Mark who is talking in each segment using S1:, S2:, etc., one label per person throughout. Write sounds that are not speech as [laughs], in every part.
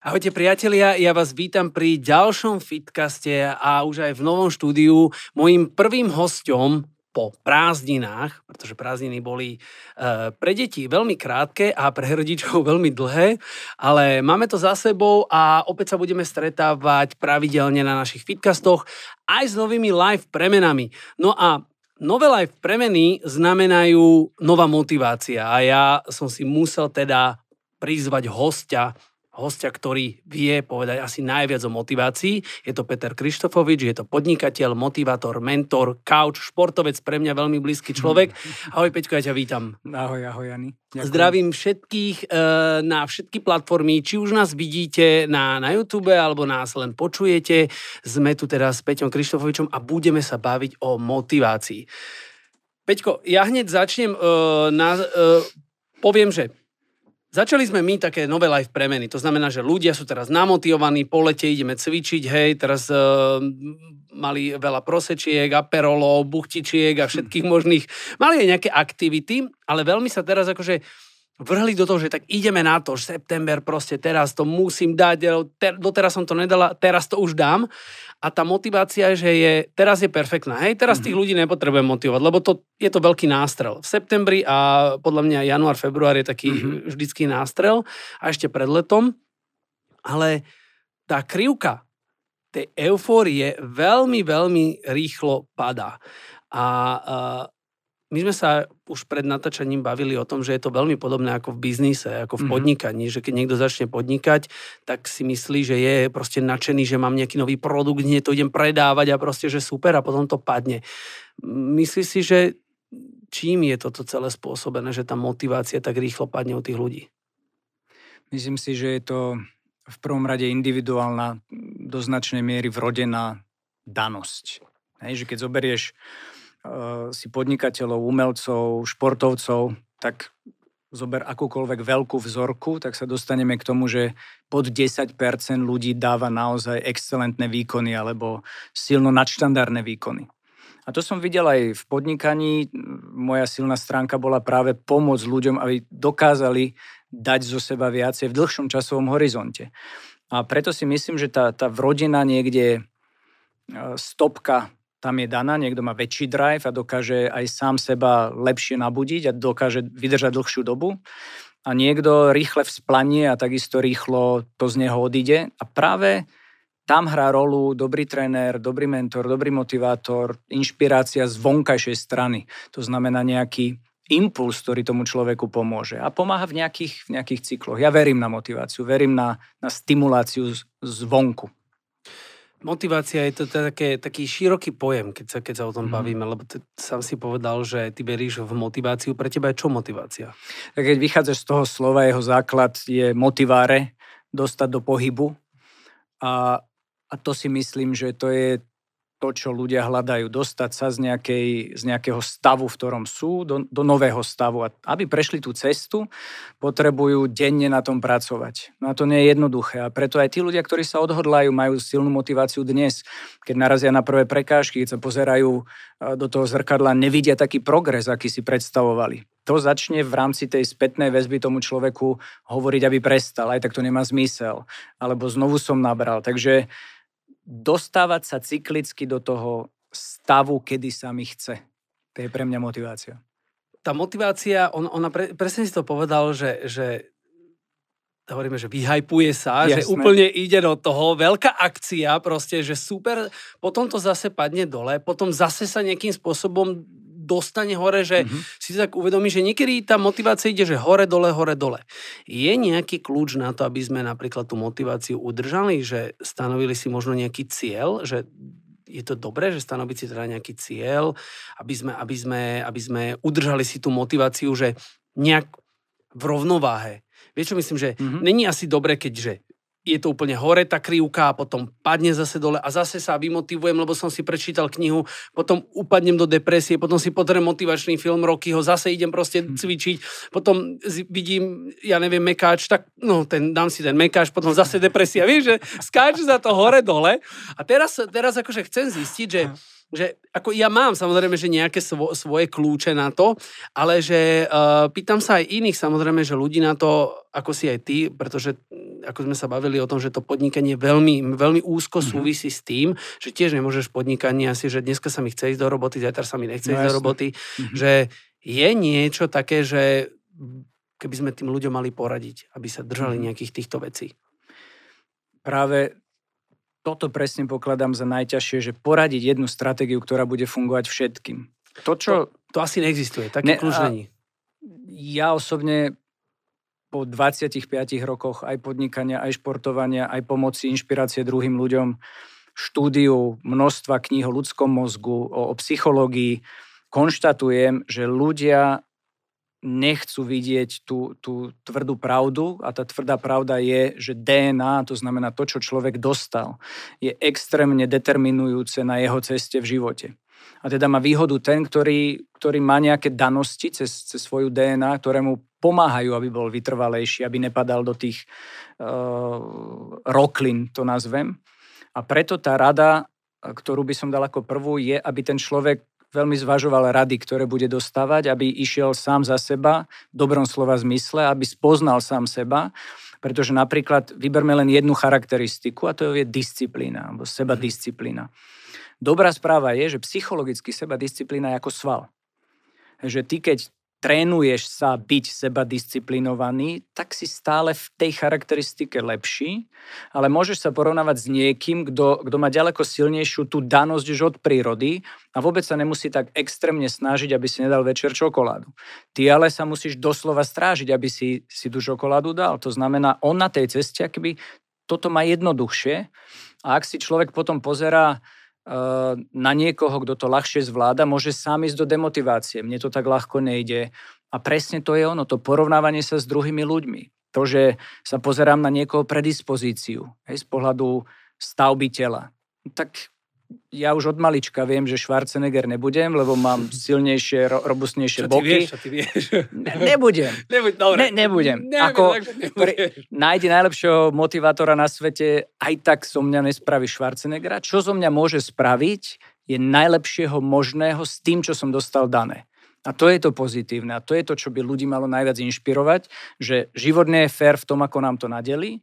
S1: Ahojte priatelia, ja vás vítam pri ďalšom Fitcaste a už aj v novom štúdiu. Mojím prvým hostom po prázdninách, pretože prázdniny boli e, pre deti veľmi krátke a pre rodičov [laughs] veľmi dlhé, ale máme to za sebou a opäť sa budeme stretávať pravidelne na našich Fitcastoch aj s novými live premenami. No a nové live premeny znamenajú nová motivácia a ja som si musel teda prizvať hostia, hostia, ktorý vie povedať asi najviac o motivácii. Je to Peter Krištofovič, je to podnikateľ, motivátor, mentor, couch, športovec, pre mňa veľmi blízky človek. [laughs] Ahoj Peťko, ja ťa vítam.
S2: Ahoj, ahoj Jani.
S1: Ďakujem. Zdravím všetkých e, na všetky platformy, či už nás vidíte na, na YouTube, alebo nás len počujete. Sme tu teraz s Peťom Krištofovičom a budeme sa baviť o motivácii. Peťko, ja hneď začnem, uh, na, uh, poviem, že Začali sme my také nové life premeny. To znamená, že ľudia sú teraz namotivovaní, po lete ideme cvičiť, hej, teraz uh, mali veľa prosečiek, aperolov, buchtičiek a všetkých [laughs] možných. Mali aj nejaké aktivity, ale veľmi sa teraz akože vrhli do toho, že tak ideme na to, že september proste teraz to musím dať, ter, doteraz som to nedala, teraz to už dám. A tá motivácia, že je, teraz je perfektná. Hej, teraz mm-hmm. tých ľudí nepotrebujem motivovať, lebo to, je to veľký nástrel. V septembri a podľa mňa január, február je taký mm-hmm. vždycký nástrel a ešte pred letom. Ale tá krivka tej eufórie veľmi, veľmi rýchlo padá. A, a my sme sa už pred natáčaním bavili o tom, že je to veľmi podobné ako v biznise, ako v mm-hmm. podnikaní, že keď niekto začne podnikať, tak si myslí, že je proste nadšený, že mám nejaký nový produkt, nie to idem predávať a proste, že super a potom to padne. Myslí si, že čím je toto celé spôsobené, že tá motivácia tak rýchlo padne u tých ľudí?
S2: Myslím si, že je to v prvom rade individuálna, do značnej miery vrodená danosť. Hej, že keď zoberieš si podnikateľov, umelcov, športovcov, tak zober akúkoľvek veľkú vzorku, tak sa dostaneme k tomu, že pod 10% ľudí dáva naozaj excelentné výkony alebo silno nadštandardné výkony. A to som videl aj v podnikaní. Moja silná stránka bola práve pomôcť ľuďom, aby dokázali dať zo seba viacej v dlhšom časovom horizonte. A preto si myslím, že tá, tá vrodená niekde eh, stopka tam je daná, niekto má väčší drive a dokáže aj sám seba lepšie nabudiť a dokáže vydržať dlhšiu dobu. A niekto rýchle vzplanie a takisto rýchlo to z neho odíde. A práve tam hrá rolu dobrý tréner, dobrý mentor, dobrý motivátor, inšpirácia z vonkajšej strany. To znamená nejaký impuls, ktorý tomu človeku pomôže. A pomáha v nejakých, v nejakých cykloch. Ja verím na motiváciu, verím na, na stimuláciu zvonku.
S1: Motivácia je to také, taký široký pojem, keď sa, keď sa o tom mm. bavíme, lebo ty sám si povedal, že ty veríš v motiváciu. Pre teba je čo motivácia?
S2: Tak keď vychádzaš z toho slova, jeho základ je motiváre, dostať do pohybu. A, a to si myslím, že to je to, čo ľudia hľadajú, dostať sa z, nejakej, z nejakého stavu, v ktorom sú, do, do nového stavu. A aby prešli tú cestu, potrebujú denne na tom pracovať. No a to nie je jednoduché. A preto aj tí ľudia, ktorí sa odhodlajú, majú silnú motiváciu dnes, keď narazia na prvé prekážky, keď sa pozerajú e, do toho zrkadla, nevidia taký progres, aký si predstavovali. To začne v rámci tej spätnej väzby tomu človeku hovoriť, aby prestal. Aj tak to nemá zmysel. Alebo znovu som nabral. Takže dostávať sa cyklicky do toho stavu, kedy sa mi chce. To je pre mňa motivácia.
S1: Tá motivácia, on, ona pre, presne si to povedal, že, že hovoríme, že vyhajpuje sa, Jasné. že úplne ide do toho, veľká akcia proste, že super, potom to zase padne dole, potom zase sa nejakým spôsobom dostane hore, že mm-hmm. si tak uvedomí, že niekedy tá motivácia ide, že hore, dole, hore, dole. Je nejaký kľúč na to, aby sme napríklad tú motiváciu udržali, že stanovili si možno nejaký cieľ, že je to dobré, že stanoviť si teda nejaký cieľ, aby sme, aby sme, aby sme udržali si tú motiváciu, že nejak v rovnováhe. Vieš čo myslím, že mm-hmm. není asi dobre, keďže je to úplne hore tá krivka a potom padne zase dole a zase sa vymotivujem, lebo som si prečítal knihu, potom upadnem do depresie, potom si potrebujem motivačný film roky, ho zase idem proste hm. cvičiť, potom vidím, ja neviem, mekáč, tak no, ten, dám si ten mekáč, potom zase depresia, vieš, že skáč za to hore dole a teraz, teraz akože chcem zistiť, že že ako ja mám samozrejme, že nejaké svo, svoje kľúče na to, ale že uh, pýtam sa aj iných samozrejme, že ľudí na to, ako si aj ty, pretože ako sme sa bavili o tom, že to podnikanie veľmi, veľmi úzko mm-hmm. súvisí s tým, že tiež nemôžeš podnikanie asi, že dneska sa mi chce ísť do roboty, zajtra sa mi nechce no, ísť jasne. do roboty, mm-hmm. že je niečo také, že keby sme tým ľuďom mali poradiť, aby sa držali mm-hmm. nejakých týchto vecí.
S2: Práve toto presne pokladám za najťažšie, že poradiť jednu stratégiu, ktorá bude fungovať všetkým.
S1: To, čo... To, to asi neexistuje, taký ne, kľúč není.
S2: Ja osobne po 25 rokoch aj podnikania, aj športovania, aj pomoci, inšpirácie druhým ľuďom, štúdiu množstva kníh o ľudskom mozgu, o, o psychológii, konštatujem, že ľudia nechcú vidieť tú, tú tvrdú pravdu a tá tvrdá pravda je, že DNA, to znamená to, čo človek dostal, je extrémne determinujúce na jeho ceste v živote. A teda má výhodu ten, ktorý, ktorý má nejaké danosti cez, cez svoju DNA, ktoré mu pomáhajú, aby bol vytrvalejší, aby nepadal do tých uh, roklin, to nazvem. A preto tá rada, ktorú by som dal ako prvú, je, aby ten človek veľmi zvažoval rady, ktoré bude dostávať, aby išiel sám za seba, v dobrom slova zmysle, aby spoznal sám seba, pretože napríklad vyberme len jednu charakteristiku a to je disciplína, alebo seba mhm. disciplína. Dobrá správa je, že psychologicky seba disciplína je ako sval. Že ty, keď trénuješ sa byť seba disciplinovaný, tak si stále v tej charakteristike lepší, ale môžeš sa porovnávať s niekým, kto, kto má ďaleko silnejšiu tú danosť už od prírody a vôbec sa nemusí tak extrémne snažiť, aby si nedal večer čokoládu. Ty ale sa musíš doslova strážiť, aby si, si tú čokoládu dal. To znamená, on na tej ceste, akby toto má jednoduchšie a ak si človek potom pozerá na niekoho, kto to ľahšie zvláda, môže sám ísť do demotivácie. Mne to tak ľahko nejde. A presne to je ono, to porovnávanie sa s druhými ľuďmi. To, že sa pozerám na niekoho predispozíciu, hej, z pohľadu stavby tela. Tak ja už od malička viem, že Schwarzenegger nebudem, lebo mám [laughs] silnejšie, ro- robustnejšie čo boky.
S1: Ty vieš, čo ty vieš?
S2: Ne, nebudem.
S1: Nebuď, dobre.
S2: Ne, nebudem. Neviem, Ako, pre, nájde najlepšieho motivátora na svete, aj tak so mňa nespraví Schwarzeneggera. Čo zo mňa môže spraviť, je najlepšieho možného s tým, čo som dostal dané. A to je to pozitívne. A to je to, čo by ľudí malo najviac inšpirovať, že život nie je fér v tom, ako nám to nadeli,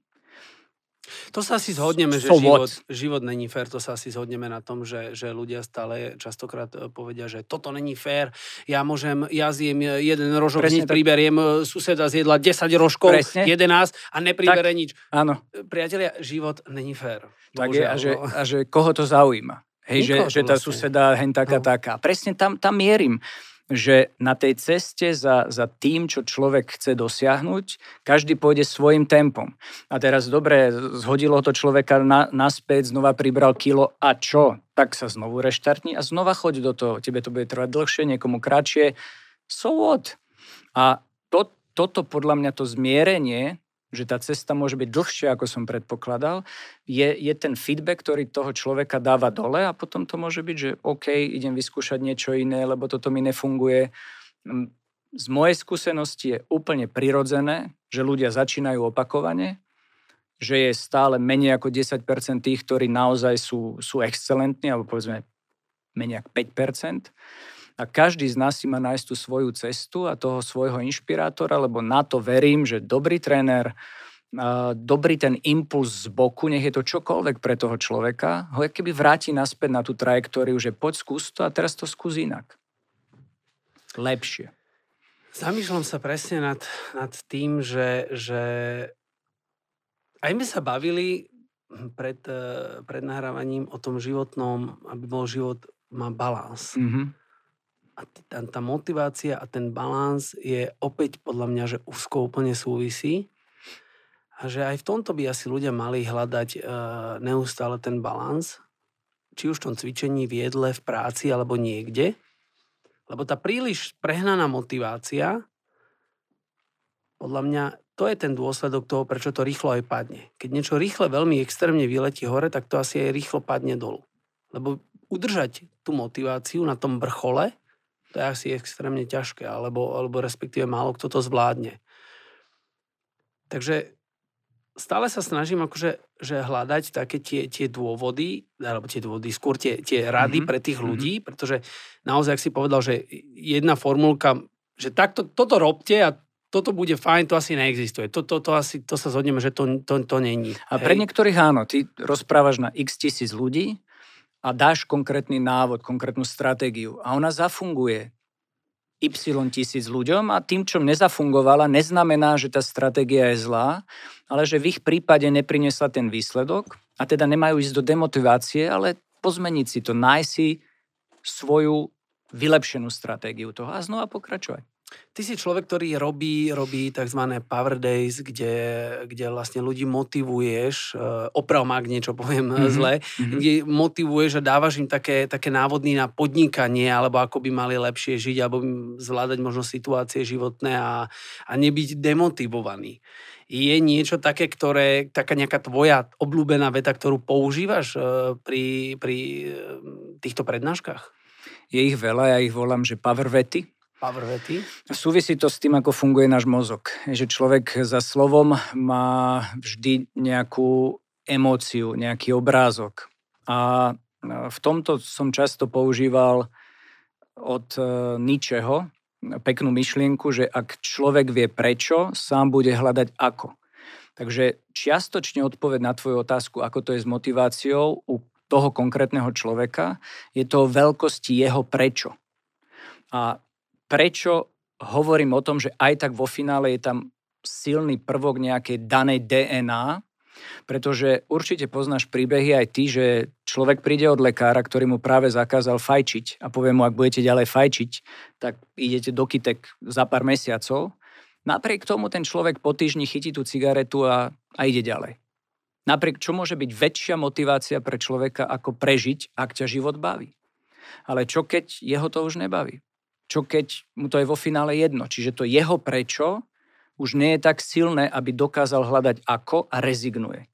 S1: to sa asi zhodneme, že so život, život není fér, to sa asi zhodneme na tom, že, že ľudia stále častokrát e, povedia, že toto není fér, ja môžem, ja zjem jeden rožok, Presne, hneď tak... priberiem e, suseda zjedla 10 rožkov, Presne. 11 a nepribere tak, nič.
S2: Áno.
S1: E, priatelia, život není fér.
S2: Tak je, a že, a že koho to zaujíma. Hej, že, že tá vlastne. suseda hen taká, no. taká. Presne tam, tam mierim že na tej ceste za, za tým, čo človek chce dosiahnuť, každý pôjde svojim tempom. A teraz dobre, zhodilo to človeka na, naspäť, znova pribral kilo a čo? Tak sa znovu reštartni a znova choď do toho. Tebe to bude trvať dlhšie, niekomu kratšie. So what? A to, toto podľa mňa to zmierenie že tá cesta môže byť dlhšia, ako som predpokladal, je, je ten feedback, ktorý toho človeka dáva dole a potom to môže byť, že OK, idem vyskúšať niečo iné, lebo toto mi nefunguje. Mm, z mojej skúsenosti je úplne prirodzené, že ľudia začínajú opakovane, že je stále menej ako 10% tých, ktorí naozaj sú, sú excelentní, alebo povedzme menej ako 5%. A každý z nás si má nájsť tú svoju cestu a toho svojho inšpirátora, lebo na to verím, že dobrý tréner, dobrý ten impuls z boku, nech je to čokoľvek pre toho človeka, ho keby vráti naspäť na tú trajektóriu, že poď skús to a teraz to skús inak. Lepšie.
S1: Zamýšľam sa presne nad, nad tým, že, že aj my sa bavili pred, eh, pred nahrávaním o tom životnom, aby bol život, má balans. Mm-hmm a tá, tá motivácia a ten balans je opäť podľa mňa, že úzko úplne súvisí. A že aj v tomto by asi ľudia mali hľadať uh, neustále ten balans, či už v tom cvičení, v jedle, v práci alebo niekde. Lebo tá príliš prehnaná motivácia, podľa mňa, to je ten dôsledok toho, prečo to rýchlo aj padne. Keď niečo rýchle, veľmi extrémne vyletí hore, tak to asi aj rýchlo padne dolu. Lebo udržať tú motiváciu na tom vrchole to je asi extrémne ťažké, alebo, alebo respektíve málo kto to zvládne. Takže stále sa snažím akože že hľadať také tie, tie dôvody, alebo tie dôvody, skôr tie, tie rady mm-hmm. pre tých mhm. ľudí, pretože naozaj, ak si povedal, že jedna formulka, že takto, toto robte a toto bude fajn, to asi neexistuje. To, to, to, asi, to sa zhodneme, že to, to, to není.
S2: A pre Hej. niektorých áno, ty rozprávaš na x tisíc ľudí a dáš konkrétny návod, konkrétnu stratégiu a ona zafunguje y tisíc ľuďom a tým, čo nezafungovala, neznamená, že tá stratégia je zlá, ale že v ich prípade neprinesla ten výsledok a teda nemajú ísť do demotivácie, ale pozmeniť si to, nájsť si svoju vylepšenú stratégiu toho a znova pokračovať.
S1: Ty si človek, ktorý robí, robí tzv. power days, kde, kde vlastne ľudí motivuješ, uh, oprav ak niečo poviem mm-hmm. zle, mm-hmm. kde motivuješ a dávaš im také, také návody na podnikanie, alebo ako by mali lepšie žiť, alebo zvládať možno situácie životné a, a nebyť demotivovaný. Je niečo také, ktoré, taká nejaká tvoja obľúbená veta, ktorú používaš uh, pri, pri týchto prednáškach?
S2: Je ich veľa, ja ich volám, že power vety
S1: Power vety?
S2: Súvisí to s tým, ako funguje náš mozog. Že človek za slovom má vždy nejakú emóciu, nejaký obrázok. A v tomto som často používal od e, ničeho peknú myšlienku, že ak človek vie prečo, sám bude hľadať ako. Takže čiastočne odpoveď na tvoju otázku, ako to je s motiváciou u toho konkrétneho človeka, je to veľkosti jeho prečo. A prečo hovorím o tom, že aj tak vo finále je tam silný prvok nejakej danej DNA, pretože určite poznáš príbehy aj ty, že človek príde od lekára, ktorý mu práve zakázal fajčiť a povie mu, ak budete ďalej fajčiť, tak idete do kytek za pár mesiacov. Napriek tomu ten človek po týždni chytí tú cigaretu a, a ide ďalej. Napriek čo môže byť väčšia motivácia pre človeka, ako prežiť, ak ťa život baví. Ale čo keď jeho to už nebaví? Čo keď mu to je vo finále jedno. Čiže to jeho prečo už nie je tak silné, aby dokázal hľadať ako a rezignuje.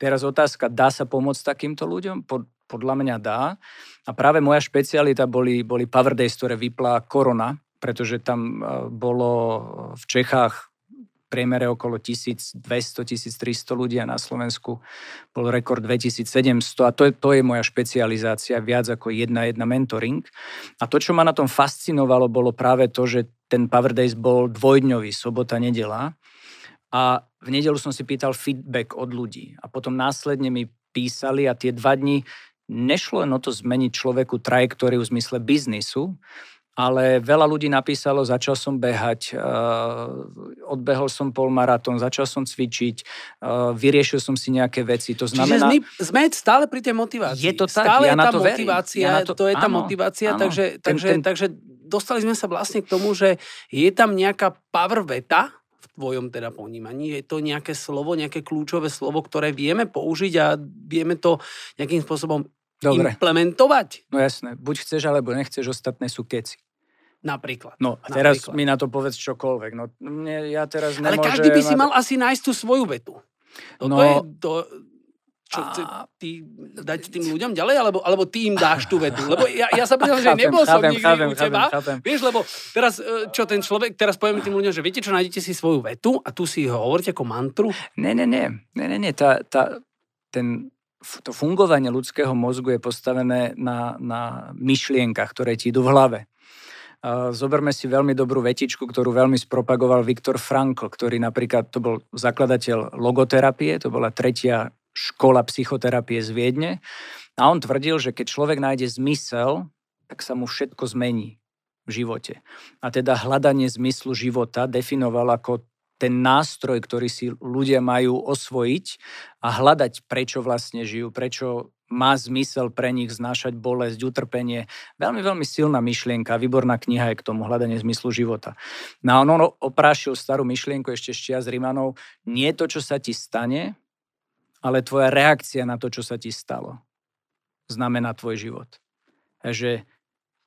S2: Teraz otázka, dá sa pomôcť takýmto ľuďom? Pod, podľa mňa dá. A práve moja špecialita boli, boli Power Days, ktoré vyplá korona, pretože tam e, bolo v Čechách priemere okolo 1200-1300 ľudí a na Slovensku bol rekord 2700 a to je, to je moja špecializácia, viac ako jedna jedna mentoring. A to, čo ma na tom fascinovalo, bolo práve to, že ten Power Days bol dvojdňový, sobota, nedela. A v nedelu som si pýtal feedback od ľudí a potom následne mi písali a tie dva dni nešlo len o to zmeniť človeku trajektóriu v zmysle biznisu, ale veľa ľudí napísalo, začal som behať, uh, odbehol som polmaratón, začal som cvičiť, uh, vyriešil som si nejaké veci. To znamená...
S1: Čiže sme, stále pri tej motivácii.
S2: Je to tak,
S1: stále
S2: ja
S1: je
S2: na
S1: to motivácia, ja to, to je tá áno, motivácia, áno, takže, ten, takže, ten... takže dostali sme sa vlastne k tomu, že je tam nejaká power veta, v tvojom teda ponímaní. Je to nejaké slovo, nejaké kľúčové slovo, ktoré vieme použiť a vieme to nejakým spôsobom Dobre. implementovať?
S2: No jasné, buď chceš, alebo nechceš, ostatné sú keci.
S1: Napríklad.
S2: No a teraz napríklad. mi na to povedz čokoľvek. No, mne, ja teraz
S1: nemôžem... Ale každý by si mal asi nájsť tú svoju vetu. No, no to je to, čo chce ty dať tým ľuďom ďalej, alebo, alebo ty im dáš tú vetu? Lebo ja, ja sa priznám, že nebol som nikdy chápem, u teba. Chápem, chápem. Vieš, lebo teraz, e, čo ten človek, teraz poviem tým ľuďom, že viete čo, nájdete si svoju vetu a tu si ho hovoríte ako mantru?
S2: Ne, ne, ne. ne, ne, ne. Tá, tá, ten, to fungovanie ľudského mozgu je postavené na, na myšlienkach, ktoré ti idú v hlave. Zoberme si veľmi dobrú vetičku, ktorú veľmi spropagoval Viktor Frankl, ktorý napríklad, to bol zakladateľ logoterapie, to bola tretia škola psychoterapie z Viedne. A on tvrdil, že keď človek nájde zmysel, tak sa mu všetko zmení v živote. A teda hľadanie zmyslu života definoval ako ten nástroj, ktorý si ľudia majú osvojiť a hľadať, prečo vlastne žijú, prečo má zmysel pre nich znášať bolesť, utrpenie. Veľmi, veľmi silná myšlienka, výborná kniha je k tomu hľadanie zmyslu života. No a on oprášil starú myšlienku ešte z čias Rimanov. Nie to, čo sa ti stane, ale tvoja reakcia na to, čo sa ti stalo, znamená tvoj život. Takže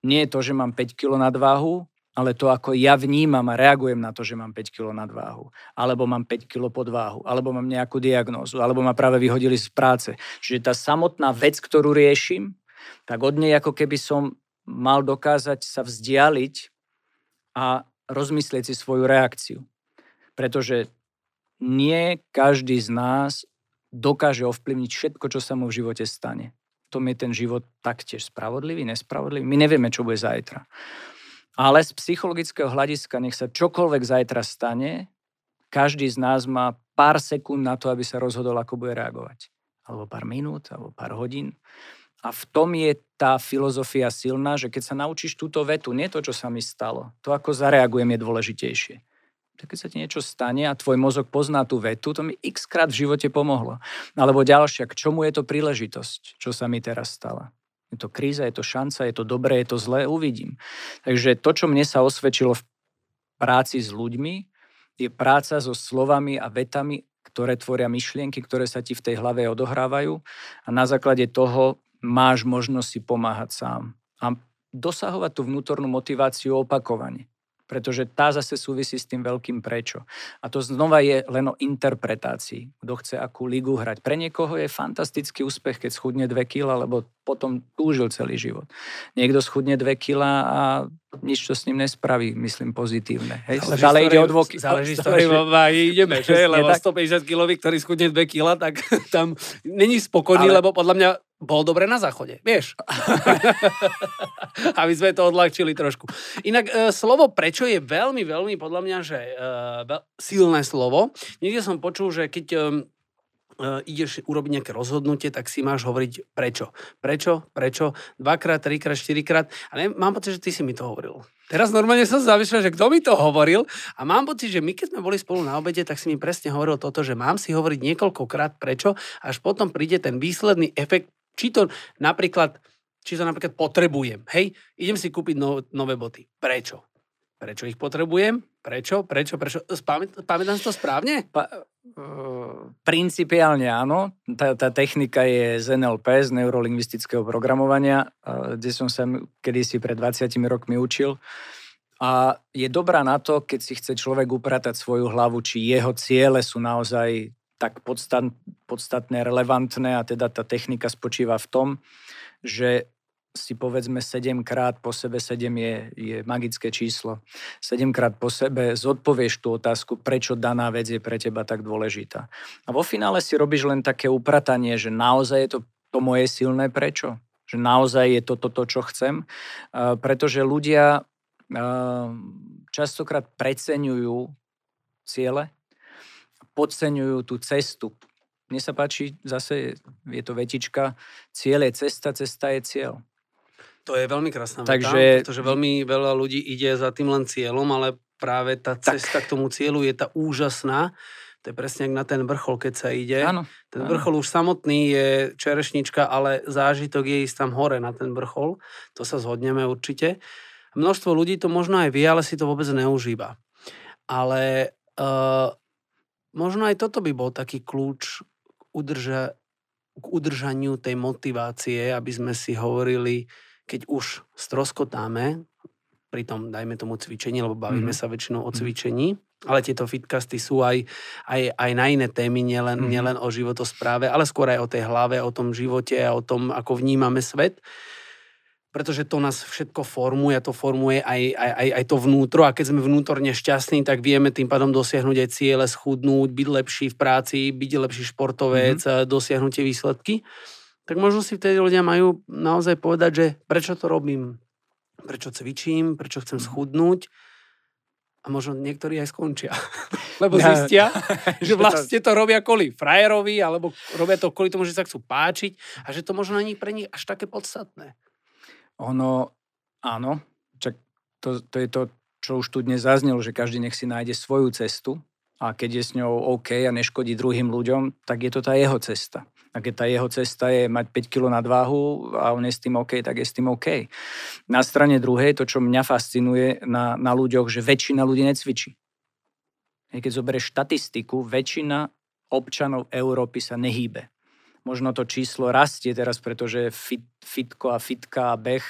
S2: nie je to, že mám 5 kg nadváhu, ale to, ako ja vnímam a reagujem na to, že mám 5 kg nadváhu, alebo mám 5 kg podváhu, alebo mám nejakú diagnózu, alebo ma práve vyhodili z práce. Čiže tá samotná vec, ktorú riešim, tak od nej ako keby som mal dokázať sa vzdialiť a rozmyslieť si svoju reakciu. Pretože nie každý z nás dokáže ovplyvniť všetko, čo sa mu v živote stane. tom je ten život taktiež spravodlivý, nespravodlivý. My nevieme, čo bude zajtra. Ale z psychologického hľadiska, nech sa čokoľvek zajtra stane, každý z nás má pár sekúnd na to, aby sa rozhodol, ako bude reagovať. Alebo pár minút, alebo pár hodín. A v tom je tá filozofia silná, že keď sa naučíš túto vetu, nie to, čo sa mi stalo, to, ako zareagujem, je dôležitejšie. Tak keď sa ti niečo stane a tvoj mozog pozná tú vetu, to mi x krát v živote pomohlo. Alebo ďalšia, k čomu je to príležitosť, čo sa mi teraz stala. Je to kríza, je to šanca, je to dobré, je to zlé, uvidím. Takže to, čo mne sa osvedčilo v práci s ľuďmi, je práca so slovami a vetami, ktoré tvoria myšlienky, ktoré sa ti v tej hlave odohrávajú a na základe toho máš možnosť si pomáhať sám. A dosahovať tú vnútornú motiváciu opakovane. Pretože tá zase súvisí s tým veľkým prečo. A to znova je len o interpretácii. Kto chce akú ligu hrať. Pre niekoho je fantastický úspech, keď schudne 2 kg, lebo potom túžil celý život. Niekto schudne 2 kg a nič to s ním nespraví, myslím, pozitívne. Hej?
S1: Záleží, ale ide o dvoky. Záleží, s ktorým ideme, že? Lebo 150 kg, ktorý schudne 2 kg, tak [laughs] tam není spokojný, ale... lebo podľa mňa bol dobre na záchode, vieš. [laughs] Aby sme to odľahčili trošku. Inak e, slovo prečo je veľmi, veľmi podľa mňa, že e, silné slovo. Niekde som počul, že keď e, e, ideš urobiť nejaké rozhodnutie, tak si máš hovoriť prečo. Prečo, prečo, dvakrát, trikrát, štyrikrát. A ne, mám pocit, že ty si mi to hovoril. Teraz normálne som zamýšľal, že kto mi to hovoril a mám pocit, že my keď sme boli spolu na obede, tak si mi presne hovoril toto, že mám si hovoriť niekoľkokrát prečo, až potom príde ten výsledný efekt či to napríklad, či to napríklad potrebujem. Hej, idem si kúpiť no, nové boty. Prečo? Prečo ich potrebujem? Prečo? Prečo? Prečo? Pamätám si to správne? Pa,
S2: uh, principiálne áno. Tá, tá technika je z NLP, z neurolingvistického programovania, uh, kde som sa kedysi pred 20 rokmi učil. A je dobrá na to, keď si chce človek upratať svoju hlavu, či jeho ciele sú naozaj tak podstat, podstatné, relevantné a teda tá technika spočíva v tom, že si povedzme 7 krát po sebe, 7 je, je magické číslo, 7 krát po sebe zodpovieš tú otázku, prečo daná vec je pre teba tak dôležitá. A vo finále si robíš len také upratanie, že naozaj je to to moje silné prečo. Že naozaj je to toto, čo chcem. Pretože ľudia častokrát preceňujú ciele, podceňujú tú cestu. Mne sa páči, zase je to vetička, cieľ je cesta, cesta je cieľ.
S1: To je veľmi krásna veta, Takže... pretože veľmi veľa ľudí ide za tým len cieľom, ale práve tá cesta tak. k tomu cieľu je tá úžasná. To je presne na ten vrchol, keď sa ide.
S2: Áno,
S1: ten vrchol už samotný je čerešnička, ale zážitok je ísť tam hore na ten vrchol. To sa zhodneme určite. Množstvo ľudí to možno aj vie, ale si to vôbec neužíva. Ale uh, Možno aj toto by bol taký kľúč udrža, k udržaniu tej motivácie, aby sme si hovorili, keď už stroskotáme, pri tom, dajme tomu cvičení, lebo bavíme mm. sa väčšinou o mhm. cvičení, ale tieto fitcasty sú aj, aj, aj na iné témy, nielen, mm. nielen o životospráve, ale skôr aj o tej hlave, o tom živote a o tom, ako vnímame svet pretože to nás všetko formuje, to formuje aj, aj, aj, to vnútro a keď sme vnútorne šťastní, tak vieme tým pádom dosiahnuť aj ciele, schudnúť, byť lepší v práci, byť lepší športovec, mm-hmm. dosiahnuť tie výsledky. Tak možno si vtedy ľudia majú naozaj povedať, že prečo to robím, prečo cvičím, prečo chcem mhm. schudnúť a možno niektorí aj skončia. [laughs] Lebo zistia, [laughs] že vlastne to robia kvôli frajerovi, alebo robia to kvôli tomu, že sa chcú páčiť a že to možno není pre nich až také podstatné.
S2: Ono, áno, čak to, to je to, čo už tu dnes zaznelo, že každý nech si nájde svoju cestu a keď je s ňou OK a neškodí druhým ľuďom, tak je to tá jeho cesta. A keď tá jeho cesta je mať 5 kg nadváhu a on je s tým OK, tak je s tým OK. Na strane druhej, to, čo mňa fascinuje na, na ľuďoch, že väčšina ľudí necvičí. Keď zoberieš štatistiku, väčšina občanov Európy sa nehýbe možno to číslo rastie teraz, pretože fit, fitko a fitka a beh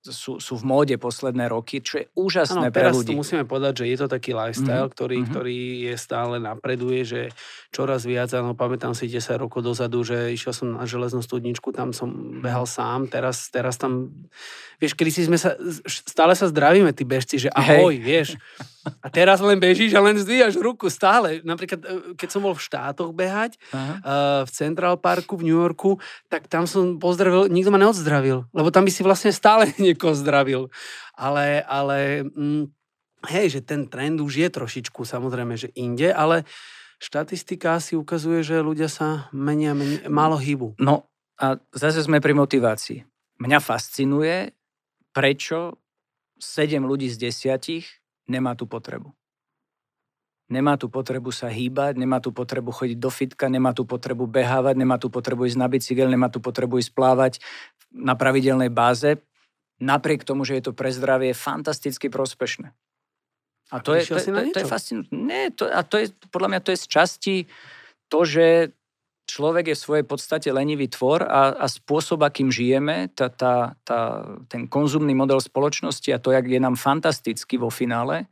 S2: sú, sú v móde posledné roky, čo je úžasné ano, pre ľudí.
S1: Musíme povedať, že je to taký lifestyle, mm-hmm. ktorý, mm-hmm. ktorý je stále napreduje, že čoraz viac, áno, pamätám si 10 rokov dozadu, že išiel som na železnú studničku, tam som behal sám, teraz, teraz tam, vieš, kedy si sme sa, stále sa zdravíme, tí bežci, že ahoj, Hej. vieš. A teraz len bežíš a len zdvíjaš ruku stále. Napríklad, e, keď som bol v štátoch behať, uh, v Central Parku v New Yorku, tak tam som pozdravil, nikto ma neodzdravil, lebo tam by si vlastne stále [laughs] niekoho zdravil. Ale, ale mm, hej, že ten trend už je trošičku samozrejme, že inde, ale štatistika si ukazuje, že ľudia sa menia, menia málo hýbu.
S2: No a zase sme pri motivácii. Mňa fascinuje, prečo 7 ľudí z desiatich nemá tú potrebu. Nemá tú potrebu sa hýbať, nemá tú potrebu chodiť do fitka, nemá tú potrebu behávať, nemá tú potrebu ísť na bicykel, nemá tú potrebu ísť plávať na pravidelnej báze, napriek tomu, že je to pre zdravie fantasticky prospešné. A to, je, to, to, to, to je fascinujúce. Nie, to, a to je, podľa mňa to je z časti to, že človek je v svojej podstate lenivý tvor a, a spôsob, akým žijeme, tá, tá, tá, ten konzumný model spoločnosti a to, jak je nám fantasticky vo finále,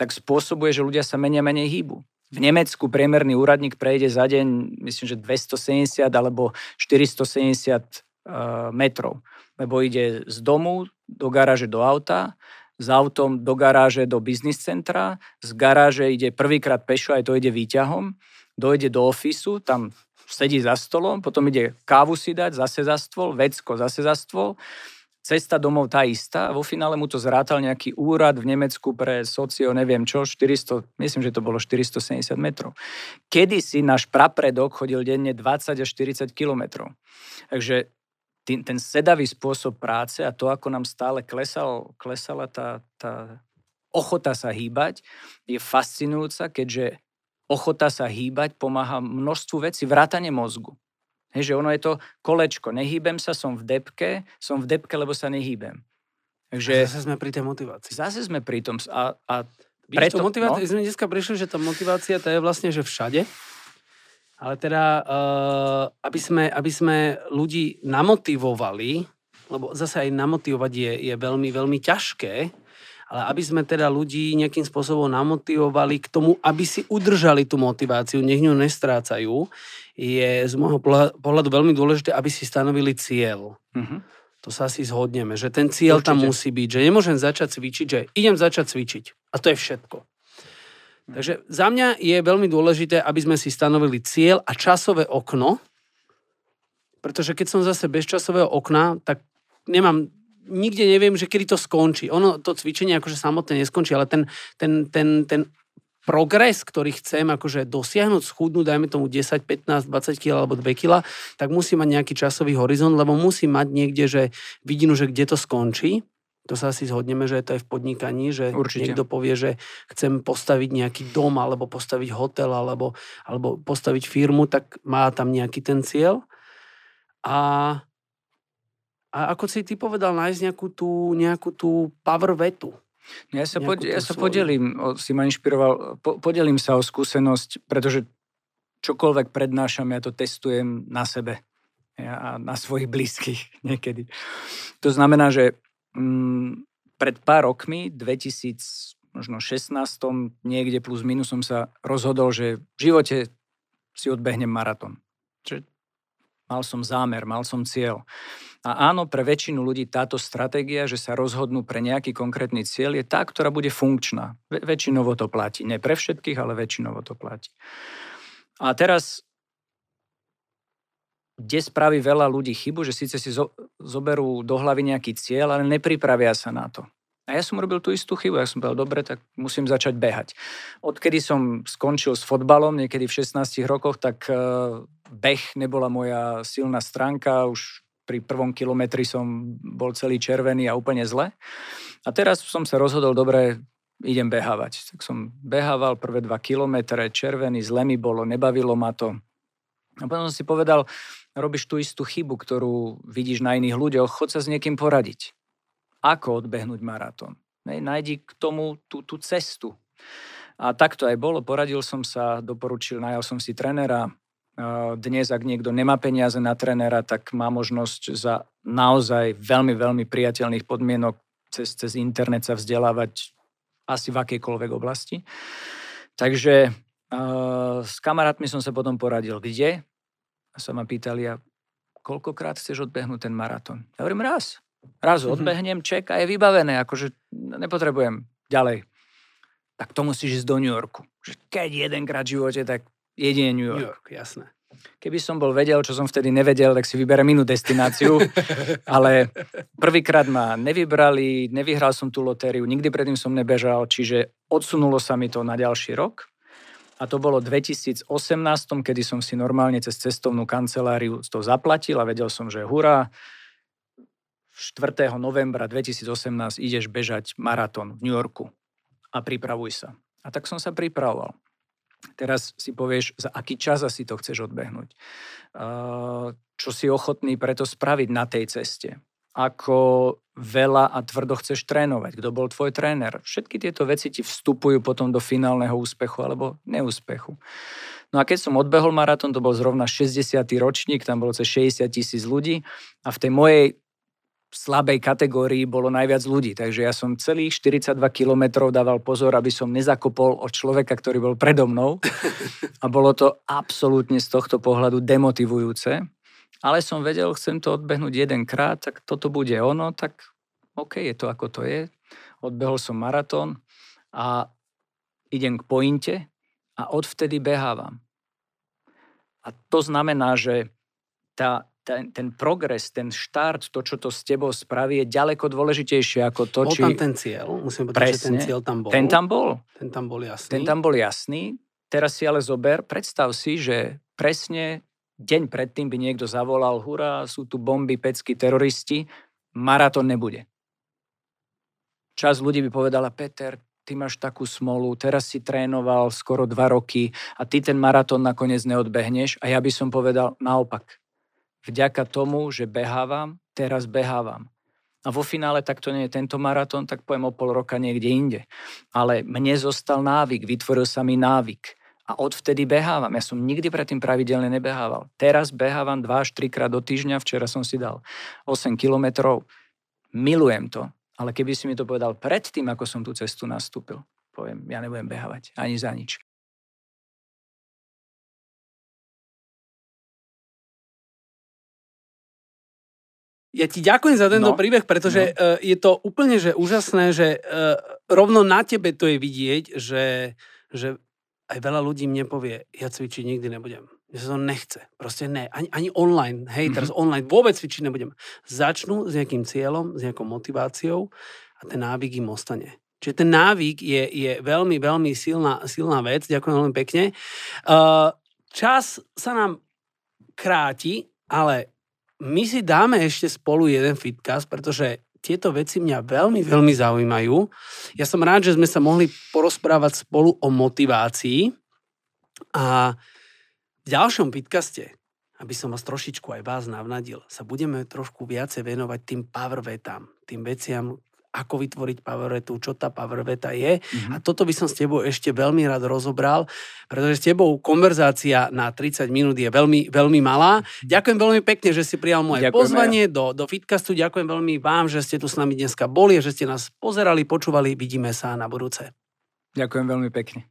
S2: tak spôsobuje, že ľudia sa menej menej hýbu. V Nemecku priemerný úradník prejde za deň, myslím, že 270 alebo 470 uh, eh, metrov. Lebo ide z domu do garáže do auta, s autom do garáže do biznis centra, z garáže ide prvýkrát pešo, aj to ide výťahom, dojde do ofisu, tam sedí za stolom, potom ide kávu si dať, zase za stôl, vecko zase za stôl, cesta domov tá istá vo finále mu to zrátal nejaký úrad v Nemecku pre socio, neviem čo, 400, myslím, že to bolo 470 metrov. Kedy si náš prapredok chodil denne 20 až 40 kilometrov. Takže tý, ten sedavý spôsob práce a to, ako nám stále klesal, klesala tá, tá ochota sa hýbať, je fascinujúca, keďže ochota sa hýbať pomáha množstvu vecí, vrátane mozgu. Hej, že ono je to kolečko. Nehýbem sa, som v depke, som v depke, lebo sa nehýbem.
S1: Takže, a zase sme pri tej motivácii.
S2: Zase sme pri tom. A, a
S1: preto, motivácia, no? sme dneska prišli, že tá motivácia to je vlastne, že všade. Ale teda, uh, aby, sme, aby sme ľudí namotivovali, lebo zase aj namotivovať je, je veľmi, veľmi ťažké, ale aby sme teda ľudí nejakým spôsobom namotivovali k tomu, aby si udržali tú motiváciu, nech ňu nestrácajú, je z môjho pohľadu veľmi dôležité, aby si stanovili cieľ. Mm-hmm. To sa asi zhodneme, že ten cieľ Určite. tam musí byť, že nemôžem začať cvičiť, že idem začať cvičiť. A to je všetko. Takže za mňa je veľmi dôležité, aby sme si stanovili cieľ a časové okno, pretože keď som zase bez časového okna, tak nemám, nikde neviem, že kedy to skončí. Ono, to cvičenie akože samotné neskončí, ale ten, ten, ten, ten progres, ktorý chcem akože dosiahnuť, schudnúť, dajme tomu 10, 15, 20 kg alebo 2 kg, tak musí mať nejaký časový horizont, lebo musí mať niekde, že vidinu, že kde to skončí. To sa asi zhodneme, že je to aj v podnikaní, že Určite. niekto povie, že chcem postaviť nejaký dom, alebo postaviť hotel, alebo, alebo postaviť firmu, tak má tam nejaký ten cieľ. A, a ako si ty povedal, nájsť nejakú tú, nejakú tú power vetu.
S2: Ja sa, pod, ja sa podelím, si ma inšpiroval, po, podelím sa o skúsenosť, pretože čokoľvek prednášam, ja to testujem na sebe a na svojich blízkych [laughs] niekedy. To znamená, že mm, pred pár rokmi, 2000, možno 16, niekde plus minus som sa rozhodol, že v živote si odbehnem maratón. Čiže mal som zámer, mal som cieľ. A áno, pre väčšinu ľudí táto stratégia, že sa rozhodnú pre nejaký konkrétny cieľ, je tá, ktorá bude funkčná. Ve- väčšinovo to platí. Nie pre všetkých, ale väčšinovo to platí. A teraz, kde spraví veľa ľudí chybu, že síce si zo- zoberú do hlavy nejaký cieľ, ale nepripravia sa na to. A ja som robil tú istú chybu. Ja som povedal, dobre, tak musím začať behať. Odkedy som skončil s fotbalom, niekedy v 16 rokoch, tak eh, beh nebola moja silná stránka. Už pri prvom kilometri som bol celý červený a úplne zle. A teraz som sa rozhodol, dobre, idem behávať. Tak som behával prvé dva kilometre, červený, zle mi bolo, nebavilo ma to. A potom som si povedal, robíš tú istú chybu, ktorú vidíš na iných ľuďoch, chod sa s niekým poradiť. Ako odbehnúť maratón? Najdi k tomu tú, tú cestu. A tak to aj bolo. Poradil som sa, doporučil, najal som si trenera, dnes, ak niekto nemá peniaze na trénera, tak má možnosť za naozaj veľmi, veľmi priateľných podmienok cez, cez internet sa vzdelávať asi v akejkoľvek oblasti. Takže s kamarátmi som sa potom poradil, kde? A sa ma pýtali, a koľkokrát chceš odbehnúť ten maratón? Ja hovorím, raz. Raz mm-hmm. odbehnem, ček a je vybavené, akože nepotrebujem ďalej. Tak to musíš ísť do New Yorku. Keď jedenkrát v živote, tak jedine New York.
S1: New York, jasné.
S2: Keby som bol vedel, čo som vtedy nevedel, tak si vyberem inú destináciu. [laughs] Ale prvýkrát ma nevybrali, nevyhral som tú lotériu, nikdy predtým som nebežal, čiže odsunulo sa mi to na ďalší rok. A to bolo 2018, kedy som si normálne cez cestovnú kanceláriu to zaplatil a vedel som, že hurá, 4. novembra 2018 ideš bežať maratón v New Yorku a pripravuj sa. A tak som sa pripravoval. Teraz si povieš, za aký čas asi to chceš odbehnúť. Čo si ochotný preto spraviť na tej ceste. Ako veľa a tvrdo chceš trénovať. Kto bol tvoj tréner. Všetky tieto veci ti vstupujú potom do finálneho úspechu alebo neúspechu. No a keď som odbehol maratón, to bol zrovna 60. ročník, tam bolo cez 60 tisíc ľudí a v tej mojej slabej kategórii bolo najviac ľudí. Takže ja som celých 42 kilometrov dával pozor, aby som nezakopol od človeka, ktorý bol predo mnou. A bolo to absolútne z tohto pohľadu demotivujúce. Ale som vedel, chcem to odbehnúť jedenkrát, tak toto bude ono, tak OK, je to ako to je. Odbehol som maratón a idem k pointe a odvtedy behávam. A to znamená, že tá, ten, ten progres, ten štart, to, čo to s tebou spraví, je ďaleko dôležitejšie ako to,
S1: bol
S2: či...
S1: tam ten cieľ, musím povedať, Presne, že ten cieľ tam bol.
S2: Ten tam bol.
S1: Ten tam bol jasný.
S2: Ten tam bol jasný. Teraz si ale zober, predstav si, že presne deň predtým by niekto zavolal, hurá, sú tu bomby, pecky, teroristi, maratón nebude. Čas ľudí by povedala, Peter, ty máš takú smolu, teraz si trénoval skoro dva roky a ty ten maratón nakoniec neodbehneš a ja by som povedal naopak vďaka tomu, že behávam, teraz behávam. A vo finále tak to nie je tento maratón, tak pojem o pol roka niekde inde. Ale mne zostal návyk, vytvoril sa mi návyk. A odvtedy behávam. Ja som nikdy predtým pravidelne nebehával. Teraz behávam 2 až 3 krát do týždňa. Včera som si dal 8 kilometrov. Milujem to. Ale keby si mi to povedal predtým, ako som tú cestu nastúpil, poviem, ja nebudem behávať ani za nič.
S1: Ja ti ďakujem za tento no, príbeh, pretože no. je to úplne že úžasné, že e, rovno na tebe to je vidieť, že, že aj veľa ľudí mne povie, ja cvičiť nikdy nebudem. Mne sa to nechce. Proste ne. Ani, ani online. Hej, mm-hmm. teraz online vôbec cvičiť nebudem. Začnú s nejakým cieľom, s nejakou motiváciou a ten návyk im ostane. Čiže ten návyk je, je veľmi, veľmi silná, silná vec. Ďakujem veľmi pekne. Uh, čas sa nám kráti, ale my si dáme ešte spolu jeden fitcast, pretože tieto veci mňa veľmi, veľmi zaujímajú. Ja som rád, že sme sa mohli porozprávať spolu o motivácii a v ďalšom pitcaste, aby som vás trošičku aj vás navnadil, sa budeme trošku viacej venovať tým power vetám, tým veciam, ako vytvoriť powervetu, čo tá powerveta je. Mm-hmm. A toto by som s tebou ešte veľmi rád rozobral, pretože s tebou konverzácia na 30 minút je veľmi, veľmi malá. Mhm. Ďakujem veľmi pekne, že si prijal moje Ďakujem pozvanie ja. do, do Fitcastu. Ďakujem veľmi vám, že ste tu s nami dneska boli, že ste nás pozerali, počúvali. Vidíme sa na budúce.
S2: Ďakujem veľmi pekne.